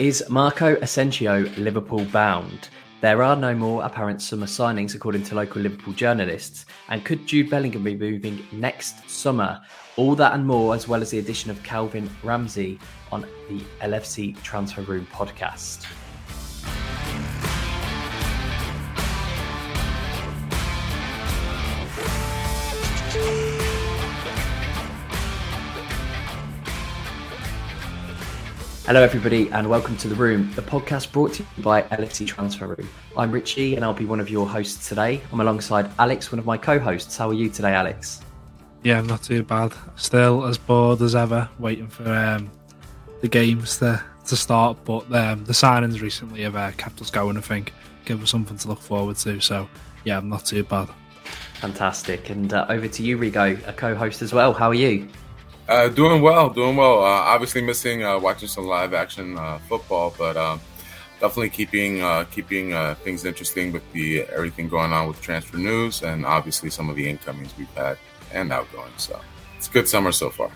Is Marco Asensio Liverpool bound? There are no more apparent summer signings, according to local Liverpool journalists. And could Jude Bellingham be moving next summer? All that and more, as well as the addition of Calvin Ramsey on the LFC Transfer Room podcast. Hello, everybody, and welcome to The Room, the podcast brought to you by LFC Transfer Room. I'm Richie, and I'll be one of your hosts today. I'm alongside Alex, one of my co hosts. How are you today, Alex? Yeah, I'm not too bad. Still as bored as ever, waiting for um, the games to, to start. But um, the signings recently have uh, kept us going, I think. Give us something to look forward to. So, yeah, I'm not too bad. Fantastic. And uh, over to you, Rigo, a co host as well. How are you? Uh, doing well, doing well. Uh, obviously missing uh, watching some live action uh, football, but um, definitely keeping uh, keeping uh, things interesting with the everything going on with transfer news and obviously some of the incomings we've had and outgoing. So it's a good summer so far.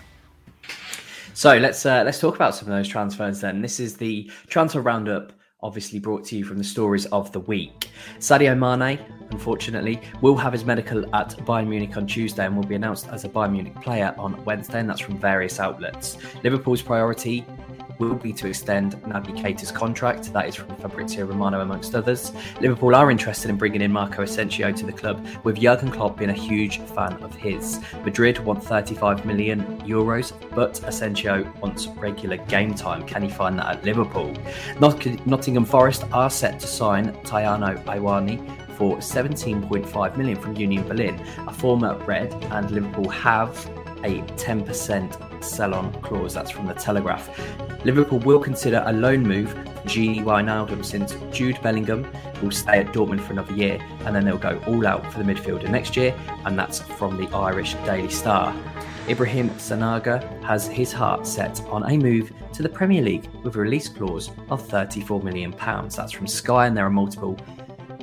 So let's let's talk about some of those transfers. Then this is the transfer roundup obviously brought to you from the stories of the week. Sadio Mane, unfortunately, will have his medical at Bayern Munich on Tuesday and will be announced as a Bayern Munich player on Wednesday, and that's from various outlets. Liverpool's priority will be to extend Naby Keita's contract. That is from Fabrizio Romano, amongst others. Liverpool are interested in bringing in Marco Asensio to the club, with Jurgen Klopp being a huge fan of his. Madrid want 35 million euros, but Asensio wants regular game time. Can he find that at Liverpool? Not- Nottingham Forest are set to sign Taiwo Awoniyi for 17.5 million from Union Berlin. A former Red and Liverpool have a 10% sell on clause. That's from the Telegraph. Liverpool will consider a loan move for Gini Wijnaldum since Jude Bellingham will stay at Dortmund for another year and then they'll go all out for the midfielder next year. And that's from the Irish Daily Star. Ibrahim Sangaré has his heart set on a move to the Premier League with a release clause of £34 million. That's from Sky, and there are multiple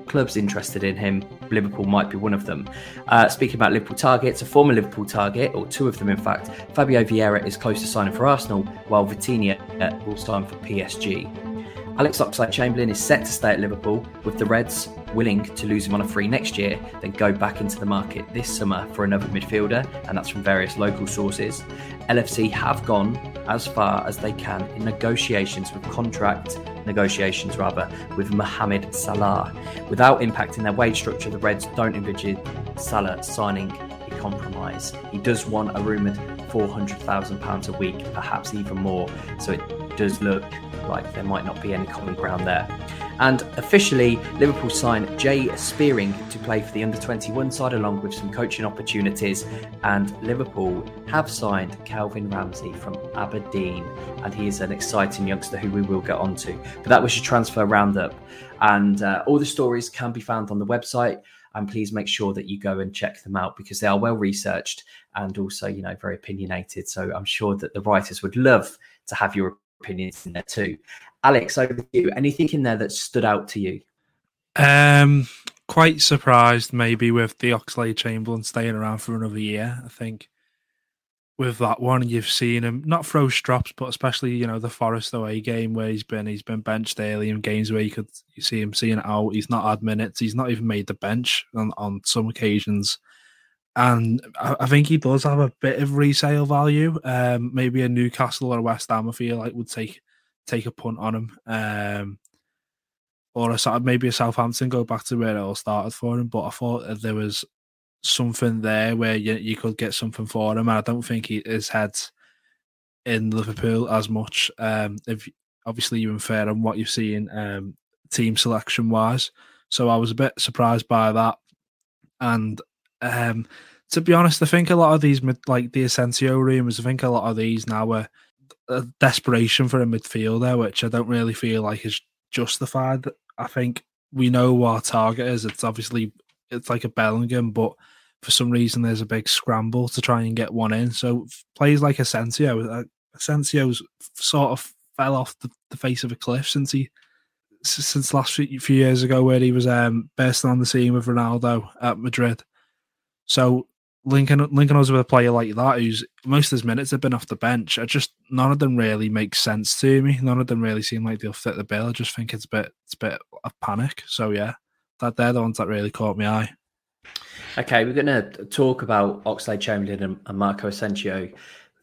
clubs interested in him. Liverpool might be one of them. Uh, speaking about Liverpool targets, a former Liverpool target, or two of them in fact, Fabio Vieira is close to signing for Arsenal, while Vitinha uh, will sign for PSG. Alex Oxlade Chamberlain is set to stay at Liverpool, with the Reds willing to lose him on a free next year, then go back into the market this summer for another midfielder, and that's from various local sources. LFC have gone as far as they can in negotiations with contract negotiations rather with Mohamed Salah. Without impacting their wage structure, the Reds don't envisage Salah signing a compromise. He does want a rumoured £400,000 a week, perhaps even more, so it does look like there might not be any common ground there. And officially, Liverpool signed Jay Spearing to play for the under 21 side along with some coaching opportunities. And Liverpool have signed Calvin Ramsey from Aberdeen, and he is an exciting youngster who we will get onto. But that was your transfer roundup. And uh, all the stories can be found on the website. And please make sure that you go and check them out because they are well researched and also, you know, very opinionated. So I'm sure that the writers would love to have your opinions in there too. Alex, over to you. Anything in there that stood out to you? Um, quite surprised maybe with the Oxlade Chamberlain staying around for another year. I think with that one, you've seen him not throw strops, but especially you know the Forest away game where he's been he's been benched early in games where you could you see him seeing out. He's not had minutes. He's not even made the bench on, on some occasions. And I, I think he does have a bit of resale value. Um, maybe a Newcastle or a West Ham, I feel like would take take a punt on him. Um, or a, maybe a Southampton go back to where it all started for him. But I thought there was something there where you, you could get something for him. And I don't think he, his head's in Liverpool as much. Um, if obviously you infer on what you've seen um, team selection wise. So I was a bit surprised by that. And um, to be honest, I think a lot of these, like the Asensio rumors, I think a lot of these now are a desperation for a midfielder, which I don't really feel like is justified. I think we know what our target is. It's obviously it's like a Bellingham, but for some reason there's a big scramble to try and get one in. So players like Asensio, uh, Asensio's sort of fell off the, the, face of a cliff since he since last few, few years ago where he was um, bursting on the scene with Ronaldo at Madrid. So linking linking us with a player like that who's most of his minutes have been off the bench. I just none of them really make sense to me. None of them really seem like they'll fit the bill. I just think it's a bit it's a bit of panic. So yeah, that they're the ones that really caught my eye. Okay, we're going to talk about Oxlade Chamberlain and, and Marco Asensio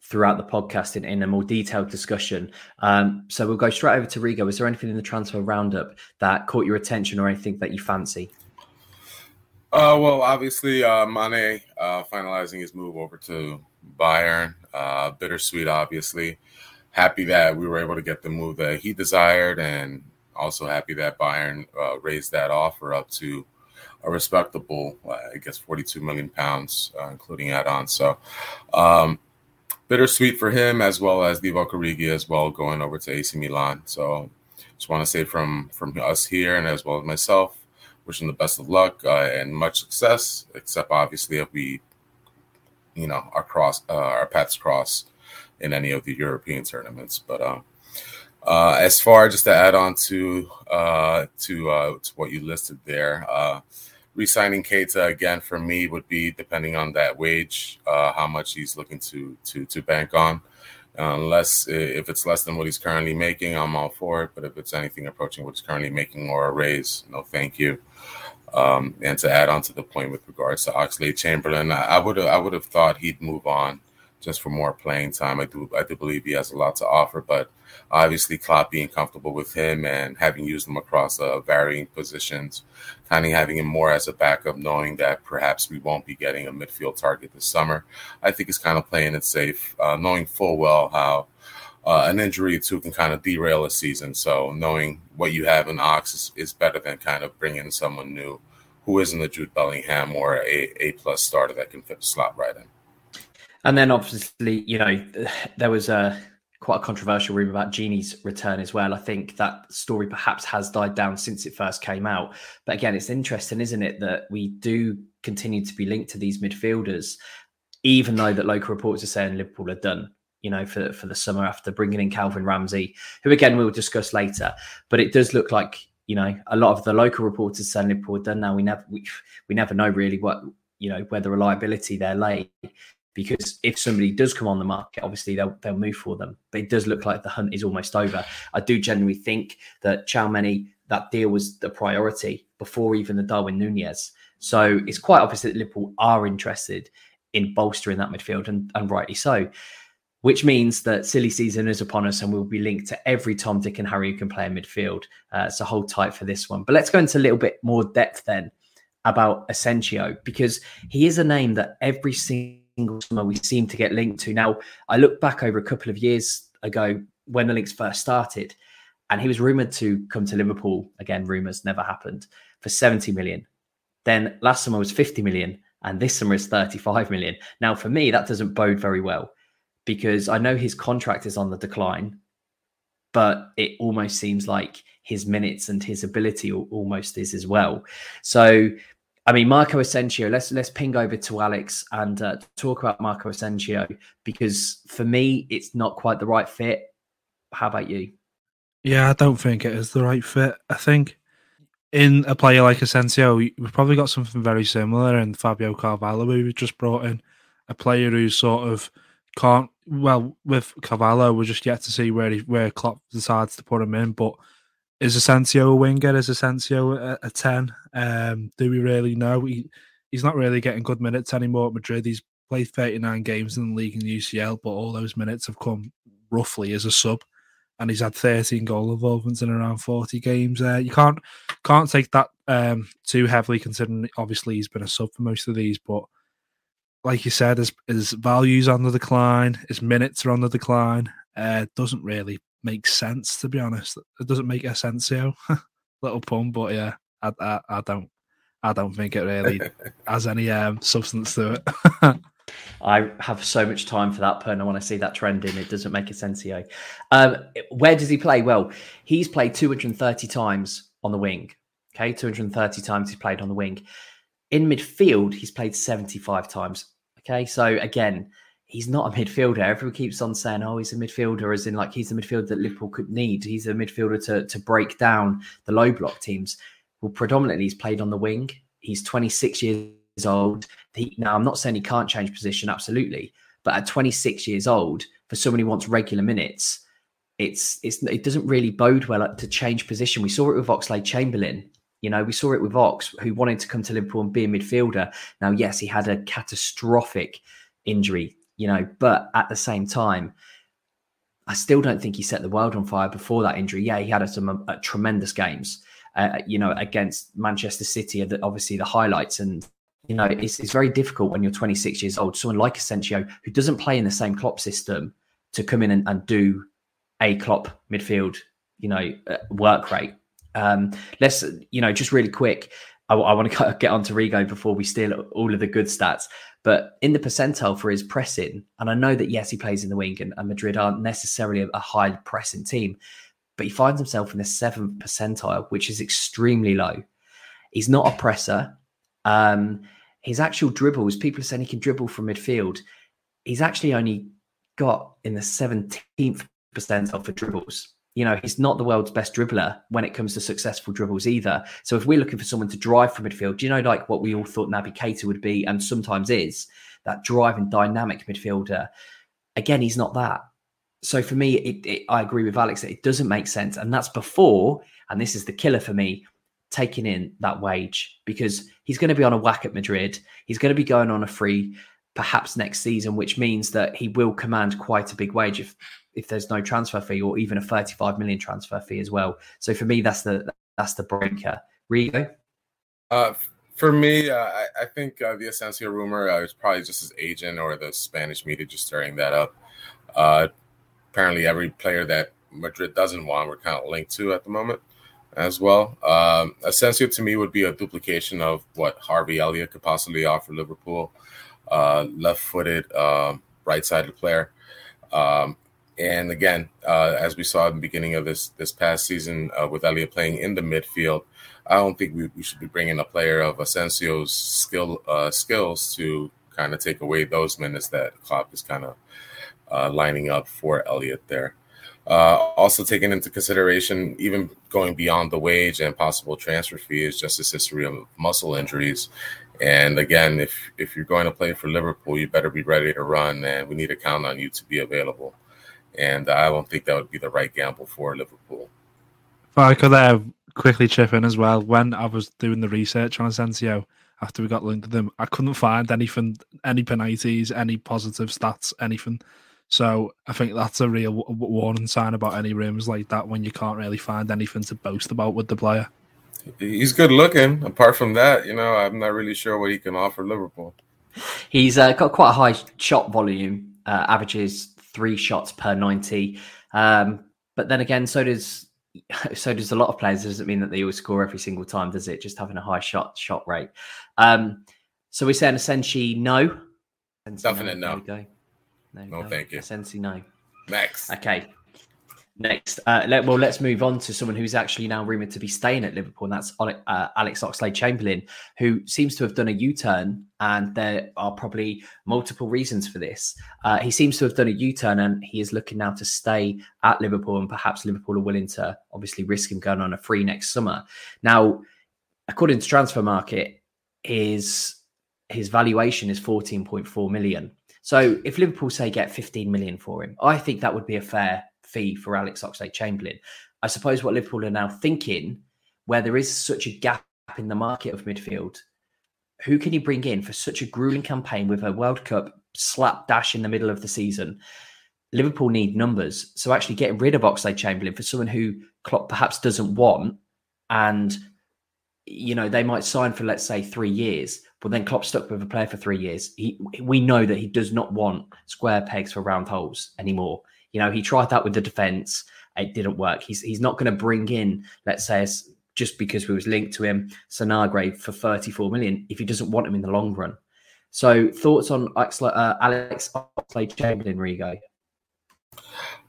throughout the podcast in, in a more detailed discussion. Um, so we'll go straight over to Rigo. Is there anything in the transfer roundup that caught your attention or anything that you fancy? Uh, well, obviously, uh, Mane uh, finalizing his move over to Bayern. Uh, bittersweet, obviously. Happy that we were able to get the move that he desired, and also happy that Bayern uh, raised that offer up to a respectable, uh, I guess, 42 million pounds, uh, including add-ons. So, um, bittersweet for him as well as Divock Origi as well going over to AC Milan. So, just want to say from from us here and as well as myself, wishing the best of luck uh, and much success. Except obviously if we, you know, our cross uh, our paths cross in any of the European tournaments. But uh, uh, as far just to add on to uh, to uh, to what you listed there, uh, resigning Keita again for me would be depending on that wage, uh, how much he's looking to to to bank on. Unless if it's less than what he's currently making, I'm all for it. But if it's anything approaching what he's currently making or a raise, no, thank you. Um, and to add on to the point with regards to Oxlade Chamberlain, I would I would have thought he'd move on just for more playing time. I do I do believe he has a lot to offer, but obviously Klopp being comfortable with him and having used him across uh, varying positions, kind of having him more as a backup, knowing that perhaps we won't be getting a midfield target this summer. I think it's kind of playing it safe, uh, knowing full well how. Uh, an injury too can kind of derail a season. So knowing what you have in Ox is, is better than kind of bringing someone new who isn't a Jude Bellingham or a A plus starter that can fit the slot right in. And then obviously, you know, there was a quite a controversial rumor about Gini's return as well. I think that story perhaps has died down since it first came out. But again, it's interesting, isn't it, that we do continue to be linked to these midfielders, even though that local reports are saying Liverpool are done. You know, for for the summer after bringing in Calvin Ramsey, who again we'll discuss later. But it does look like you know a lot of the local reporters saying Liverpool done now. We never we, we never know really what you know where the reliability there lay because if somebody does come on the market, obviously they'll they'll move for them. But it does look like the hunt is almost over. I do genuinely think that Tchouameni, that deal was the priority before even the Darwin Nunez. So it's quite obvious that Liverpool are interested in bolstering that midfield, and, and rightly so. Which means that silly season is upon us, and we'll be linked to every Tom, Dick, and Harry who can play in midfield. Uh, so hold tight for this one. But let's go into a little bit more depth then about Asensio because he is a name that every single summer we seem to get linked to. Now, I look back over a couple of years ago when the links first started, and he was rumored to come to Liverpool. Again, rumors never happened for 70 million. Then last summer was 50 million, and this summer is 35 million. Now, for me, that doesn't bode very well because I know his contract is on the decline, but it almost seems like his minutes and his ability almost is as well. So I mean, Marco Asensio. Let's let's ping over to Alex and uh, talk about Marco Asensio because for me, it's not quite the right fit. How about you? Yeah, I don't think it is the right fit. I think in a player like Asensio, we've probably got something very similar in Fabio Carvalho, who we just brought in a player who sort of can't. Well, with Carvalho, we're just yet to see where he, where Klopp decides to put him in, but is Asensio a winger? Is Asensio a, 10? Um, do we really know? He, he's not really getting good minutes anymore at Madrid. He's played 39 games in the league in the UCL, but all those minutes have come roughly as a sub. And he's had 13 goal involvements in around 40 games. Uh, you can't can't take that um, too heavily, considering obviously he's been a sub for most of these. But like you said, his, his values on the decline, his minutes are on the decline. Uh, doesn't really make sense to be honest. It doesn't make a sense, you. Little pun, but yeah, I, I, I don't I don't think it really has any um, substance to it. I have so much time for that pun. I want to see that trending. It doesn't make a sense, um, where does he play? Well, he's played 230 times on the wing. Okay, 230 times he's played on the wing. In midfield, he's played 75 times. Okay, so again, he's not a midfielder. Everyone keeps on saying, "Oh, he's a midfielder," as in like he's the midfielder that Liverpool could need. He's a midfielder to to break down the low block teams. Well, predominantly he's played on the wing. He's 26 years old. He, now, I'm not saying he can't change position, absolutely, but at 26 years old, for someone who wants regular minutes, it's it's it doesn't really bode well uh, to change position. We saw it with Oxlade Chamberlain. You know, we saw it with Ox, who wanted to come to Liverpool and be a midfielder. Now, yes, he had a catastrophic injury, you know, but at the same time, I still don't think he set the world on fire before that injury. Yeah, he had some uh, tremendous games, uh, you know, against Manchester City, obviously the highlights. And, you know, it's, it's very difficult when you're 26 years old, someone like Asensio, who doesn't play in the same Klopp system, to come in and, and do a Klopp midfield, you know, uh, work rate. Um, let's, you know, just really quick. I, I want to get on to Rigo before we steal all of the good stats. But in the percentile for his pressing, and I know that yes, he plays in the wing, and, and Madrid aren't necessarily a, high pressing team, but he finds himself in the seventh percentile, which is extremely low. He's not a presser. Um, his actual dribbles, people are saying he can dribble from midfield. He's actually only got in the 17th percentile for dribbles you know, he's not the world's best dribbler when it comes to successful dribbles either. So if we're looking for someone to drive from midfield, do you know, like what we all thought Naby Keita would be and sometimes is that driving dynamic midfielder, again, he's not that. So for me, it, it, I agree with Alex that it doesn't make sense. And that's before, and this is the killer for me, taking in that wage because he's going to be on a whack at Madrid. He's going to be going on a free perhaps next season, which means that he will command quite a big wage if if there's no transfer fee or even a 35 million transfer fee as well. So for me, that's the that's the breaker. Rigo? Uh, for me, uh, I, think uh, the Asensio rumor uh, is probably just his agent or the Spanish media just stirring that up. Uh, apparently, every player that Madrid doesn't want, we're kind of linked to at the moment as well. Um, Asensio to me would be a duplication of what Harvey Elliott could possibly offer Liverpool. Uh, left-footed, um, right-sided player. Um, and again, uh, as we saw in the beginning of this this past season uh, with Elliott playing in the midfield, I don't think we, we should be bringing a player of Asensio's skill uh, skills to kind of take away those minutes that Klopp is kind of uh, lining up for Elliott there. Uh, also taking into consideration, even going beyond the wage and possible transfer fee, is just his history of muscle injuries. And again, if if you're going to play for Liverpool, you better be ready to run, and we need to count on you to be available and I don't think that would be the right gamble for Liverpool. If I could uh, quickly chip in as well, when I was doing the research on Asensio after we got linked to them, I couldn't find anything, any penalties, any positive stats, anything. So I think that's a real warning sign about any rooms like that when you can't really find anything to boast about with the player. He's good looking. Apart from that, you know, I'm not really sure what he can offer Liverpool. He's uh, got quite a high shot volume, uh, averages three shots per 90. Um, but then again, so does so does a lot of players. It doesn't mean that they always score every single time, does it? Just having a high shot shot rate. Um, so we're saying essentially no. Definite no. No. no. no, thank you. Essentially no. Next. Okay. Next, uh, let, well, let's move on to someone who's actually now rumored to be staying at Liverpool, and that's uh, Alex Oxlade Chamberlain, who seems to have done a U turn. And there are probably multiple reasons for this. Uh, he seems to have done a U turn, and he is looking now to stay at Liverpool, and perhaps Liverpool are willing to obviously risk him going on a free next summer. Now, according to Transfermarkt, his his valuation is 14.4 million. So if Liverpool say get 15 million for him, I think that would be a fair fee for Alex Oxlade Chamberlain. I suppose what Liverpool are now thinking, where there is such a gap in the market of midfield, who can you bring in for such a grueling campaign with a World Cup slap dash in the middle of the season? Liverpool need numbers. So actually getting rid of Oxlade Chamberlain for someone who Klopp perhaps doesn't want, and you know, they might sign for let's say three years, but then Klopp stuck with a player for three years. He, we know that he does not want square pegs for round holes anymore. You know, he tried that with the defense. It didn't work. He's he's not going to bring in, let's say, just because we was linked to him, Sangaré for 34 million if he doesn't want him in the long run. So, thoughts on uh, Alex Oxlade Chamberlain, Rigo?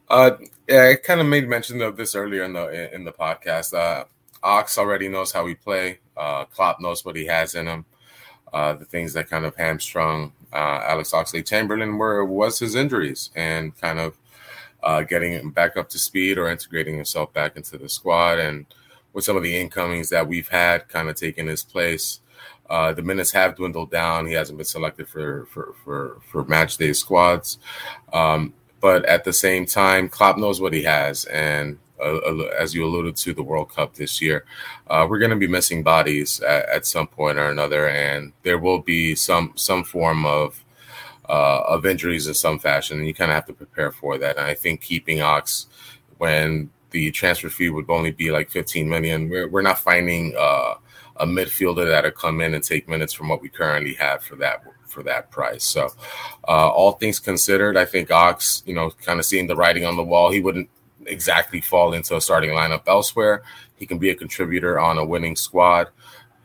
Uh, yeah, I kind of made mention of this earlier in the in the podcast. Uh, Ox already knows how we play. Uh, Klopp knows what he has in him. Uh, the things that kind of hamstrung uh, Alex Oxlade Chamberlain were was his injuries and kind of uh, getting him back up to speed or integrating himself back into the squad. And with some of the incomings that we've had kind of taking his place, Uh, the minutes have dwindled down. He hasn't been selected for for for, for match day squads, um, but at the same time, Klopp knows what he has, and uh, as you alluded to, the World Cup this year, uh, we're going to be missing bodies at, at, some point or another, and there will be some some form of uh, of injuries in some fashion, and you kind of have to prepare for that. And I think keeping Ox when the transfer fee would only be like 15 million, we're we're not finding uh, a midfielder that'll come in and take minutes from what we currently have for that for that price. So, uh, all things considered, I think Ox, you know, kind of seeing the writing on the wall, he wouldn't exactly fall into a starting lineup elsewhere. He can be a contributor on a winning squad.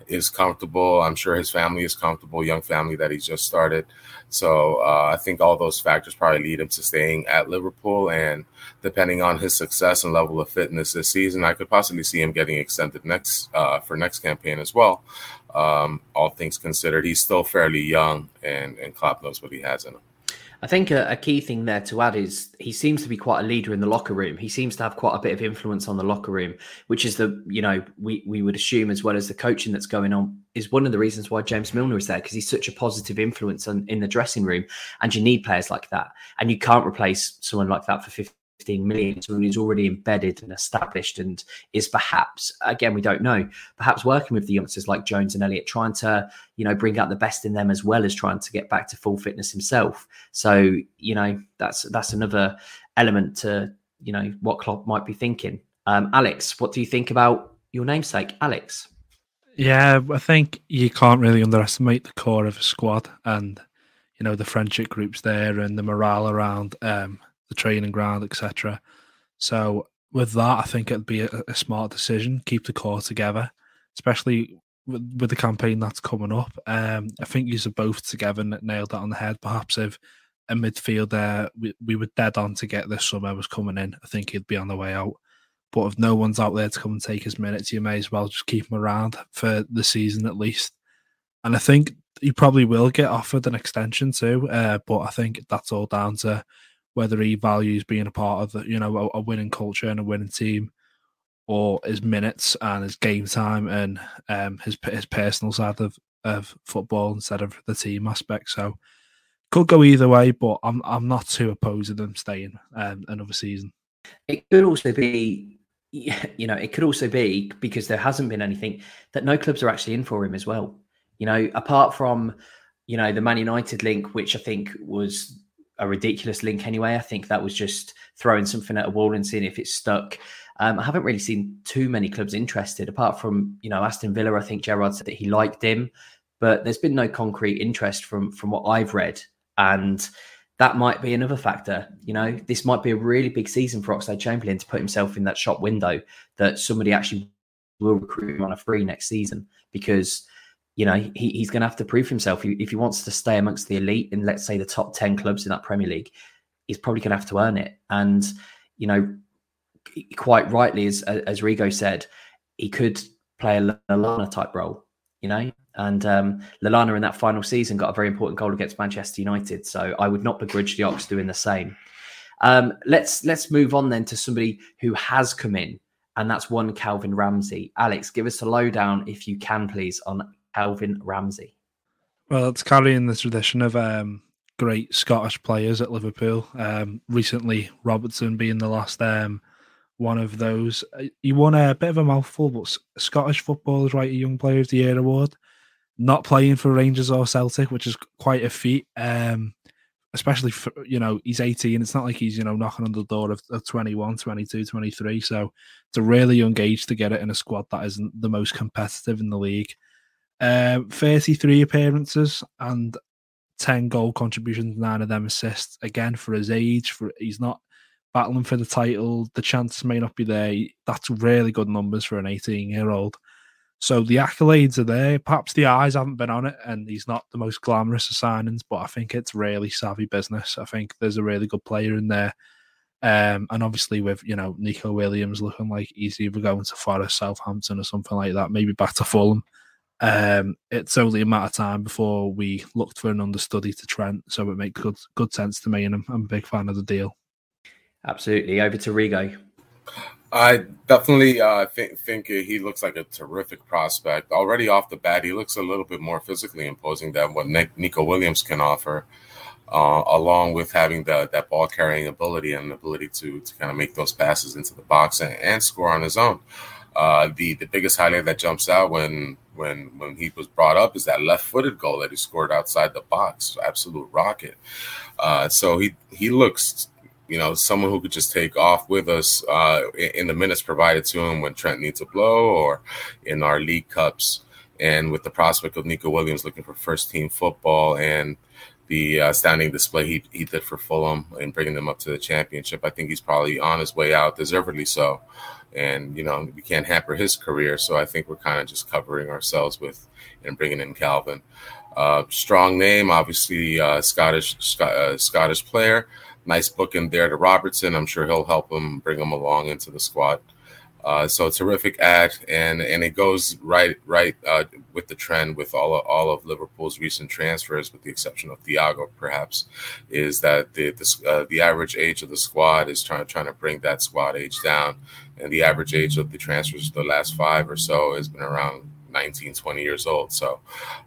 Is comfortable. I'm sure his family is comfortable. Young family that he's just started. So uh, I think all those factors probably lead him to staying at Liverpool. And depending on his success and level of fitness this season, I could possibly see him getting extended next uh, for next campaign as well. Um, all things considered, he's still fairly young, and and Klopp knows what he has in him. I think a, a, key thing there to add is he seems to be quite a leader in the locker room. He seems to have quite a bit of influence on the locker room, which is the you know we we would assume as well as the coaching that's going on is one of the reasons why James Milner is there because he's such a positive influence on, in the dressing room, and you need players like that, and you can't replace someone like that for 50 15 million, someone who's already embedded and established and is perhaps, again, we don't know, perhaps working with the youngsters like Jones and Elliott, trying to, you know, bring out the best in them as well as trying to get back to full fitness himself. So, you know, that's that's another element to, you know, what Klopp might be thinking. Um, Alex, what do you think about your namesake, Alex? Yeah, I think you can't really underestimate the core of a squad and, you know, the friendship groups there and the morale around um, the training ground, etc. So with that, I think it'd be a, a, smart decision. Keep the core together, especially with, with the campaign that's coming up. Um, I think you are both together nailed that on the head. Perhaps if a midfielder we, we were dead on to get this summer was coming in, I think he'd be on the way out. But if no one's out there to come and take his minutes, you may as well just keep him around for the season at least. And I think he probably will get offered an extension too. Uh, but I think that's all down to whether he values being a part of the, you know a, a, winning culture and a winning team, or his minutes and his game time and um, his his personal side of, of football instead of the team aspect. So could go either way, but I'm I'm not too opposed to them staying um, another season. It could also be. You know, it could also be because there hasn't been anything that no clubs are actually in for him as well. You know, apart from you know the Man United link, which I think was a ridiculous link anyway. I think that was just throwing something at a wall and seeing if it stuck. Um, I haven't really seen too many clubs interested, apart from you know Aston Villa. I think Gerrard said that he liked him, but there's been no concrete interest from from what I've read, and that might be another factor. You know, this might be a really big season for Oxlade Chamberlain to put himself in that shop window that somebody actually will recruit him on a free next season because you know, he, he's going to have to prove himself. If he wants to stay amongst the elite in, let's say, the top 10 clubs in that Premier League, he's probably going to have to earn it. And, you know, quite rightly, as, as Rigo said, he could play a Lallana type role, you know, and um, Lallana in that final season got a very important goal against Manchester United. So I would not begrudge the Ox doing the same. Um, let's let's move on then to somebody who has come in, and that's one Calvin Ramsey. Alex, give us a lowdown if you can, please, on Calvin Ramsey. Well, it's carrying the tradition of um, great Scottish players at Liverpool. Um, recently, Robertson being the last um, one of those. Uh, he won a bit of a mouthful, but Scottish footballers right a Young Player of the Year award. Not playing for Rangers or Celtic, which is quite a feat. Um, especially for, you know, he's 18. It's not like he's, you know, knocking on the door of, of 21, 22, 23. So it's a really young age to get it in a squad that isn't the most competitive in the league. Uh, 33 appearances and 10 goal contributions, nine of them assists. Again, for his age, for he's not battling for the title. The chances may not be there. That's really good numbers for an 18 year old. So the accolades are there. Perhaps the eyes haven't been on it, and he's not the most glamorous of signings, but I think it's really savvy business. I think there's a really good player in there. Um, and obviously with you know Nico Williams looking like he's either going to Forest, Southampton, or something like that, maybe back to Fulham. Um, it's only a matter of time before we looked for an understudy to Trent, so it makes good good sense to me, and I'm, I'm a big fan of the deal. Absolutely. Over to Rigo. I definitely uh, think think he looks like a terrific prospect. Already off the bat, he looks a little bit more physically imposing than what Nico Williams can offer, uh, along with having the, that ball carrying ability and the ability to to kind of make those passes into the box and, and score on his own. Uh, the the biggest highlight that jumps out when when when he was brought up is that left-footed goal that he scored outside the box, absolute rocket. Uh, so he he looks you know, someone who could just take off with us uh, in the minutes provided to him when Trent needs a blow or in our league cups. And with the prospect of Nico Williams looking for first team football and the uh, standing display he, he did for Fulham and bringing them up to the championship, I think he's probably on his way out, deservedly so. And, you know, we can't hamper his career. So I think we're kind of just covering ourselves with and bringing in Calvin. Uh, strong name, obviously, uh, Scottish, uh, Scottish player nice book in there to Robertson. I'm sure he'll help him bring him along into the squad. Uh, so terrific ad, and and it goes right right uh, with the trend with all of, all of Liverpool's recent transfers, with the exception of Thiago, perhaps, is that the the, uh, the average age of the squad is trying trying to bring that squad age down, and the average age of the transfers the last five or so has been around 19, 20 years old. So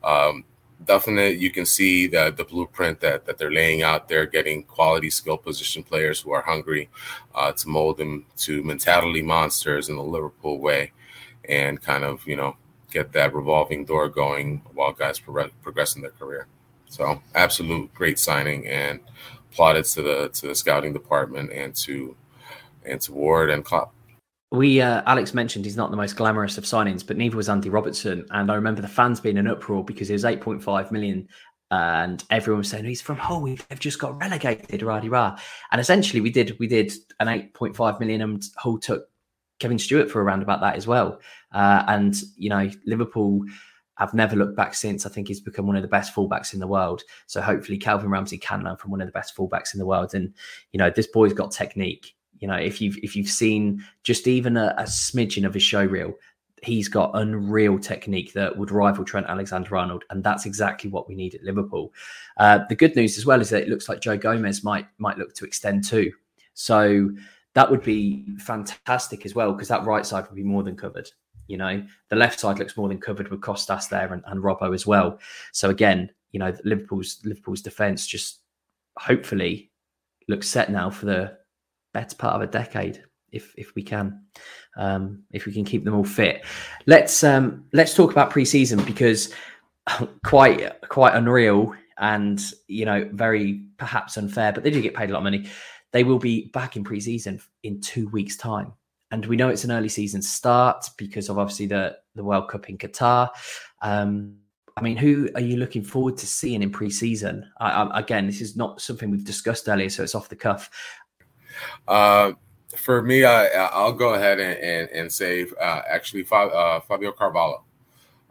um, definitely you can see the the blueprint that that they're laying out there, getting quality skill position players who are hungry uh, to mold them to mentality monsters in the Liverpool way, and kind of you know get that revolving door going while guys pro- progress in their career. So absolute great signing and plaudits to the to the scouting department and to and to Ward and Klopp we uh, Alex mentioned he's not the most glamorous of signings, but neither was Andy Robertson. And I remember the fans being in uproar because he was 8.5 million, and everyone was saying he's from Hull. They've just got relegated, rah rah. And essentially, we did we did an 8.5 million, and Hull took Kevin Stewart for around about that as well. Uh, and you know, Liverpool have never looked back since. I think he's become one of the best fullbacks in the world. So hopefully, Calvin Ramsey can learn from one of the best fullbacks in the world. And you know, this boy's got technique. You know, if you've if you've seen just even a, a smidgen of his show reel, he's got unreal technique that would rival Trent Alexander Arnold, and that's exactly what we need at Liverpool. Uh, the good news as well is that it looks like Joe Gomez might might look to extend too, so that would be fantastic as well because that right side would be more than covered. You know, the left side looks more than covered with Costas there and, and Robbo as well. So again, you know, Liverpool's Liverpool's defense just hopefully looks set now for the better part of a decade if if we can um, if we can keep them all fit let's um, let's talk about preseason because quite quite unreal and you know very perhaps unfair but they do get paid a lot of money they will be back in preseason in two weeks time and we know it's an early season start because of obviously the the world cup in qatar um, I mean, who are you looking forward to seeing in preseason? I, I, again, this is not something we've discussed earlier, so it's off the cuff. Uh, for me, I, I'll go ahead and, and, and say uh, actually uh, Fabio Carvalho.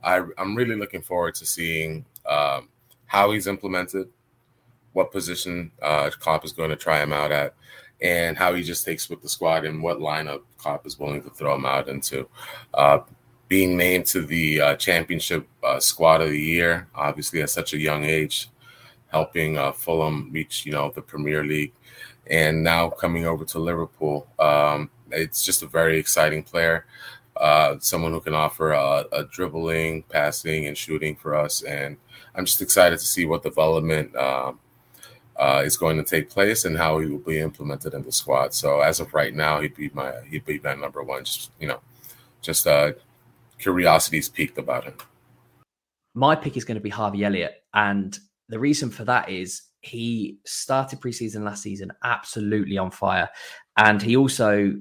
I, am really looking forward to seeing um, how he's implemented, what position uh, Klopp is going to try him out at, and how he just takes with the squad and what lineup Klopp is willing to throw him out into. Uh, being named to the uh, championship uh, squad of the year, obviously at such a young age, helping uh, Fulham reach you know the Premier League and now coming over to Liverpool. Um, it's just a very exciting player, uh, someone who can offer a, a, dribbling, passing, and shooting for us. And I'm just excited to see what development um, uh, is going to take place and how he will be implemented in the squad. So as of right now, he'd be my he'd be my number one. Just you know, just uh, curiosity's peaked about him. My pick is going to be Harvey Elliott, and the reason for that is he started preseason last season absolutely on fire. And he also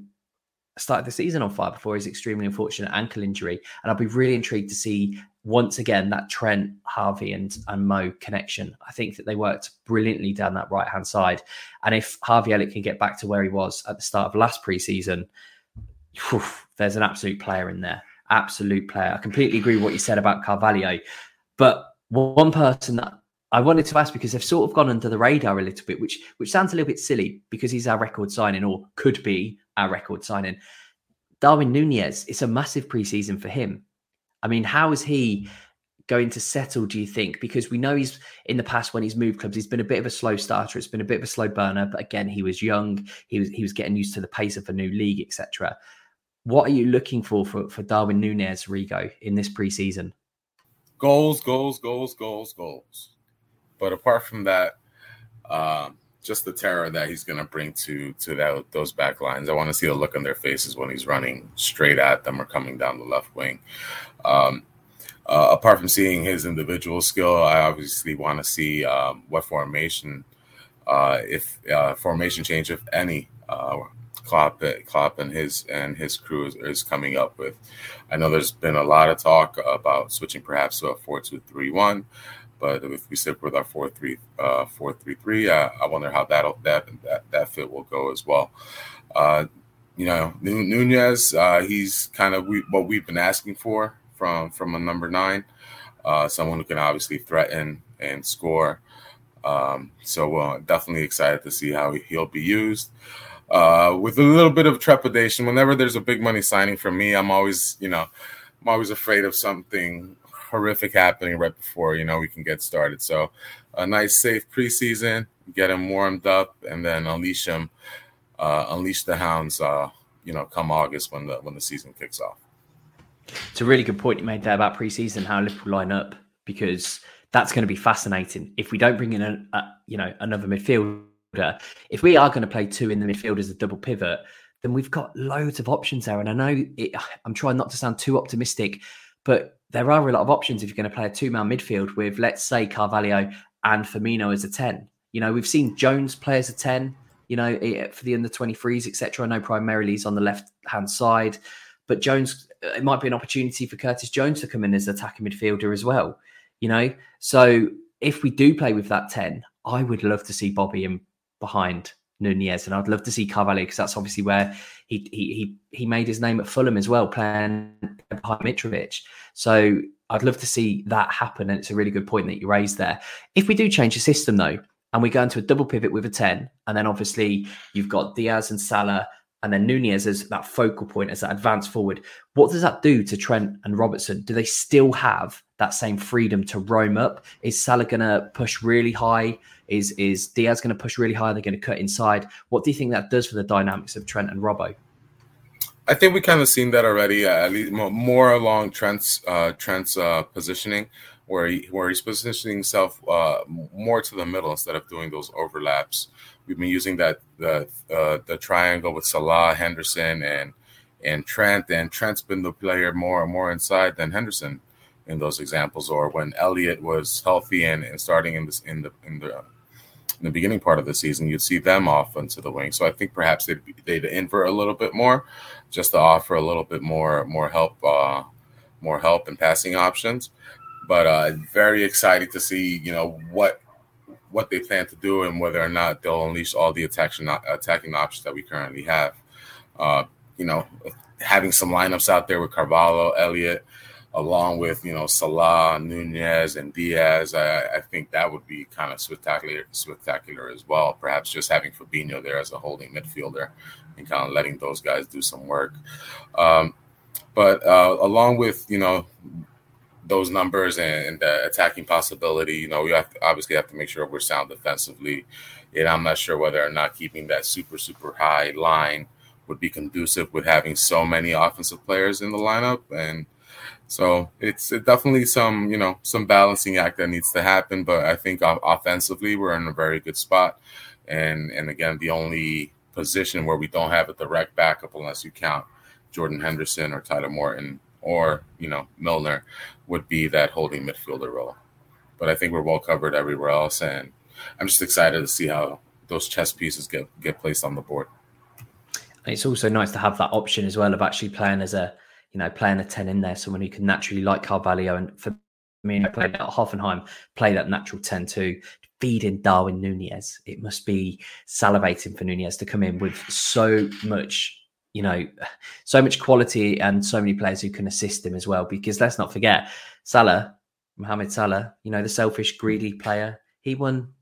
started the season on fire before his extremely unfortunate ankle injury. And I'll be really intrigued to see once again that Trent, Harvey, and, and Mo connection. I think that they worked brilliantly down that right hand side. And if Harvey Elliott can get back to where he was at the start of last preseason, whew, there's an absolute player in there. Absolute player. I completely agree with what you said about Carvalho. But one person that I wanted to ask because they've sort of gone under the radar a little bit, which which sounds a little bit silly because he's our record signing or could be our record signing. Darwin Nunez, it's a massive preseason for him. I mean, how is he going to settle, do you think? Because we know he's in the past when he's moved clubs, he's been a bit of a slow starter. It's been a bit of a slow burner, but again, he was young. He was he was getting used to the pace of a new league, etc. What are you looking for for, for Darwin Nunez, Rigo, in this preseason? Goals, goals, goals, goals, goals. But apart from that, um, just the terror that he's going to bring to to that those back lines. I want to see the look on their faces when he's running straight at them or coming down the left wing. Um, uh, apart from seeing his individual skill, I obviously want to see um, what formation, uh, if uh, formation change, if any, uh, Klopp, Klopp and his and his crew is, is, coming up with. I know there's been a lot of talk about switching perhaps to a four-two-three-one. But if we stick with our four three uh, four three three, uh, I wonder how that that that that fit will go as well. Uh, you know, Nunez, uh, he's kind of we, what we've been asking for from from a number nine, uh, someone who can obviously threaten and score. Um, so uh, definitely excited to see how he'll be used. Uh, with a little bit of trepidation, whenever there's a big money signing for me, I'm always, you know, I'm always afraid of something horrific happening right before you know we can get started. So a nice safe preseason, get him warmed up, and then unleash him, uh, unleash the hounds. Uh, you know, come August when the when the season kicks off. It's a really good point you made there about preseason, how Liverpool line up, because that's going to be fascinating. If we don't bring in a, a you know another midfielder, if we are going to play two in the midfield as a double pivot, then we've got loads of options there. And I know it, I'm trying not to sound too optimistic, but there are a lot of options if you're going to play a two man midfield with, let's say, Carvalho and Firmino as a 10. You know, we've seen Jones play as a 10, you know, for the under 23s, etc. I know primarily he's on the left hand side, but Jones, uh, it might be an opportunity for Curtis Jones to come in as an attacking midfielder as well, you know. So if we do play with that 10, I would love to see Bobby in behind Nunez, and I'd love to see Carvalho because that's obviously where he he he he made his name at Fulham as well, playing behind Mitrovic. So I'd love to see that happen, and it's a really good point that you raised there. If we do change the system though, and we go into a double pivot with a ten, and then obviously you've got Diaz and Salah. And then Nunez as that focal point, as that advance forward. What does that do to Trent and Robertson? Do they still have that same freedom to roam up? Is Salah going to push really high? Is is Diaz going to push really high? They're going to cut inside. What do you think that does for the dynamics of Trent and Robbo? I think we kind of seen that already. Uh, at least more along Trent's uh, Trent's uh, positioning, where he where he's positioning himself uh, more to the middle instead of doing those overlaps. We've been using that the uh, the triangle with Salah, Henderson, and and Trent. And Trent's been the player more and more inside than Henderson in those examples. Or when Elliott was healthy and, and starting in this in the in the in the beginning part of the season, you'd see them off into the wing. So I think perhaps they'd, they'd invert a little bit more, just to offer a little bit more more help, uh, more help and passing options. But uh, very excited to see you know what what they plan to do and whether or not they'll unleash all the attacking attacking options that we currently have. Uh, you know, having some lineups out there with Carvalho, Elliott, along with you know Salah, Nunez, and Diaz. I, I think that would be kind of spectacular, spectacular as well. Perhaps just having Fabinho there as a holding midfielder and kind of letting those guys do some work. Um, but uh, along with you know those numbers and, and, the attacking possibility, you know, we have to, obviously have to make sure we're sound defensively. And I'm not sure whether or not keeping that super super high line would be conducive with having so many offensive players in the lineup and so it's definitely some, you know, some balancing act that needs to happen. But I think offensively, we're in a very good spot. And and again, the only position where we don't have a direct backup, unless you count Jordan Henderson or Tyler Morton or you know Milner, would be that holding midfielder role. But I think we're well covered everywhere else, and I'm just excited to see how those chess pieces get get placed on the board. It's also nice to have that option as well of actually playing as a you know, playing a 10 in there, someone who can naturally, like Carvalho and for me, I played at Hoffenheim, play that natural 10 too, feed in Darwin Nunez. It must be salivating for Nunez to come in with so much, you know, so much quality and so many players who can assist him as well. Because let's not forget, Salah, Mohamed Salah, you know, the selfish, greedy player, he won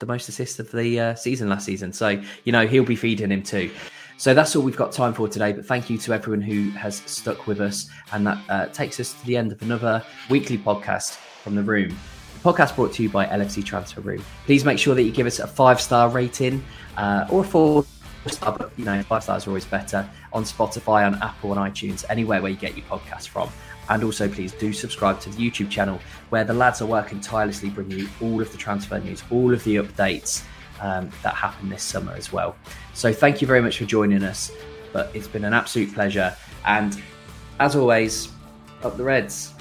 the most assists of the uh, season last season. So, you know, he'll be feeding him too. So that's all we've got time for today. But thank you to everyone who has stuck with us. And that uh, takes us to the end of another weekly podcast from the room. The podcast brought to you by LFC Transfer Room. Please make sure that you give us a five star rating uh, or a four star, but you know, five stars are always better on Spotify, on Apple, on iTunes, anywhere where you get your podcast from. And also, please do subscribe to the YouTube channel where the lads are working tirelessly, bringing you all of the transfer news, all of the updates um, that happened this summer as well. So, thank you very much for joining us. But it's been an absolute pleasure. And as always, up the Reds.